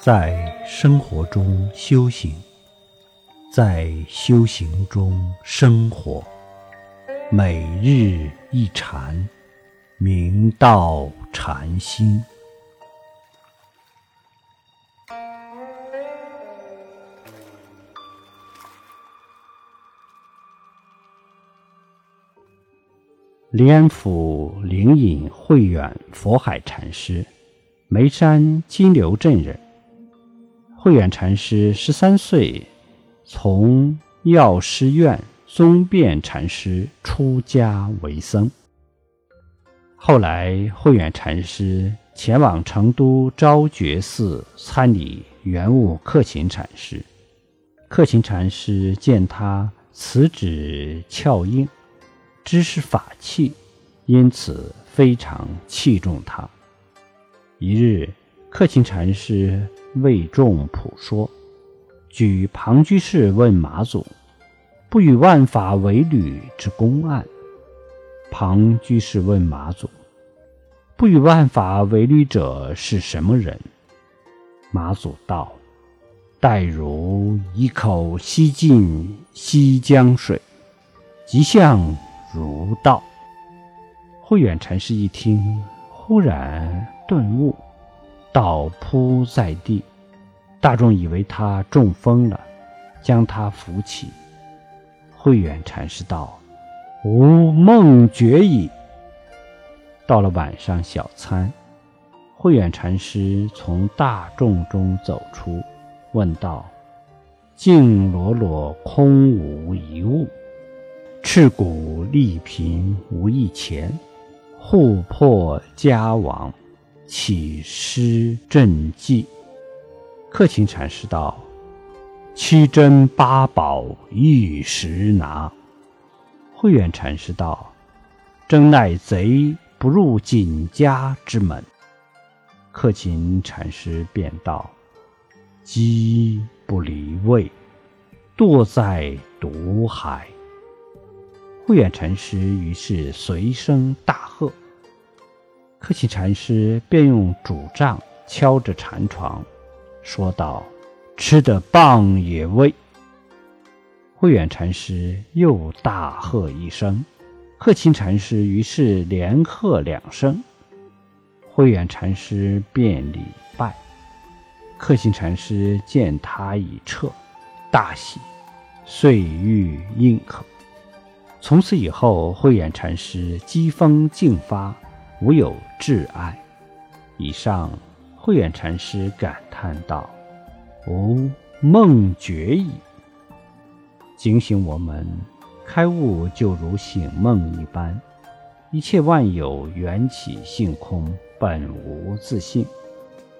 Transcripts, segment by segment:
在生活中修行，在修行中生活，每日一禅，明道禅心。临安府灵隐慧远佛海禅师，眉山金流镇人。慧远禅师十三岁，从药师院宗辩禅师出家为僧。后来，慧远禅师前往成都昭觉寺参礼圆悟克勤禅师。克勤禅师见他此指翘硬，知是法器，因此非常器重他。一日，克勤禅师。为众普说，举庞居士问马祖：“不与万法为侣之公案。”庞居士问马祖：“不与万法为侣者是什么人？”马祖道：“待如一口西尽西江水，即向如道。”慧远禅师一听，忽然顿悟。倒扑在地，大众以为他中风了，将他扶起。慧远禅师道：“吾梦觉矣。”到了晚上小餐，慧远禅师从大众中走出，问道：“净裸裸空无一物，赤骨立贫无一钱，户破家亡。”起师赈济，克勤禅师道：“七珍八宝一时拿。”慧远禅师道：“真乃贼不入锦家之门。”克勤禅师便道：“鸡不离位，堕在毒海。”慧远禅师于是随声大喝。克勤禅师便用拄杖敲着禅床，说道：“吃得棒也未？”慧远禅师又大喝一声，克勤禅师于是连喝两声。慧远禅师便礼拜，克勤禅师见他已撤，大喜，遂欲应可。从此以后，慧远禅师机锋劲发。无有挚爱。以上，慧远禅师感叹道：“吾梦觉矣。”警醒我们，开悟就如醒梦一般，一切万有缘起性空，本无自性，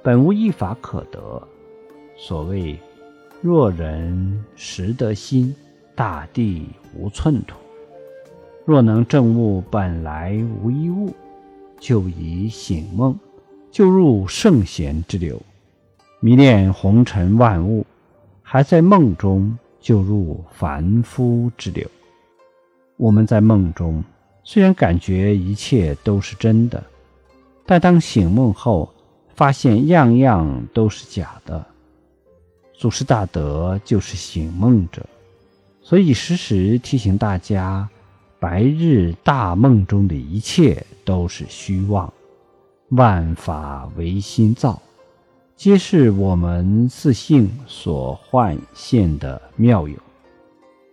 本无一法可得。所谓“若人识得心，大地无寸土”。若能证悟本来无一物。就已醒梦，就入圣贤之流；迷恋红尘万物，还在梦中，就入凡夫之流。我们在梦中虽然感觉一切都是真的，但当醒梦后，发现样样都是假的。祖师大德就是醒梦者，所以时时提醒大家。白日大梦中的一切都是虚妄，万法唯心造，皆是我们自性所幻现的妙有。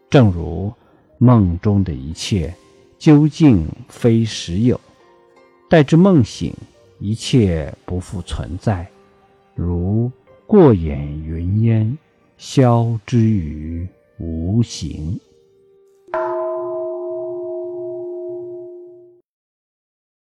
正如梦中的一切究竟非实有，待至梦醒，一切不复存在，如过眼云烟，消之于无形。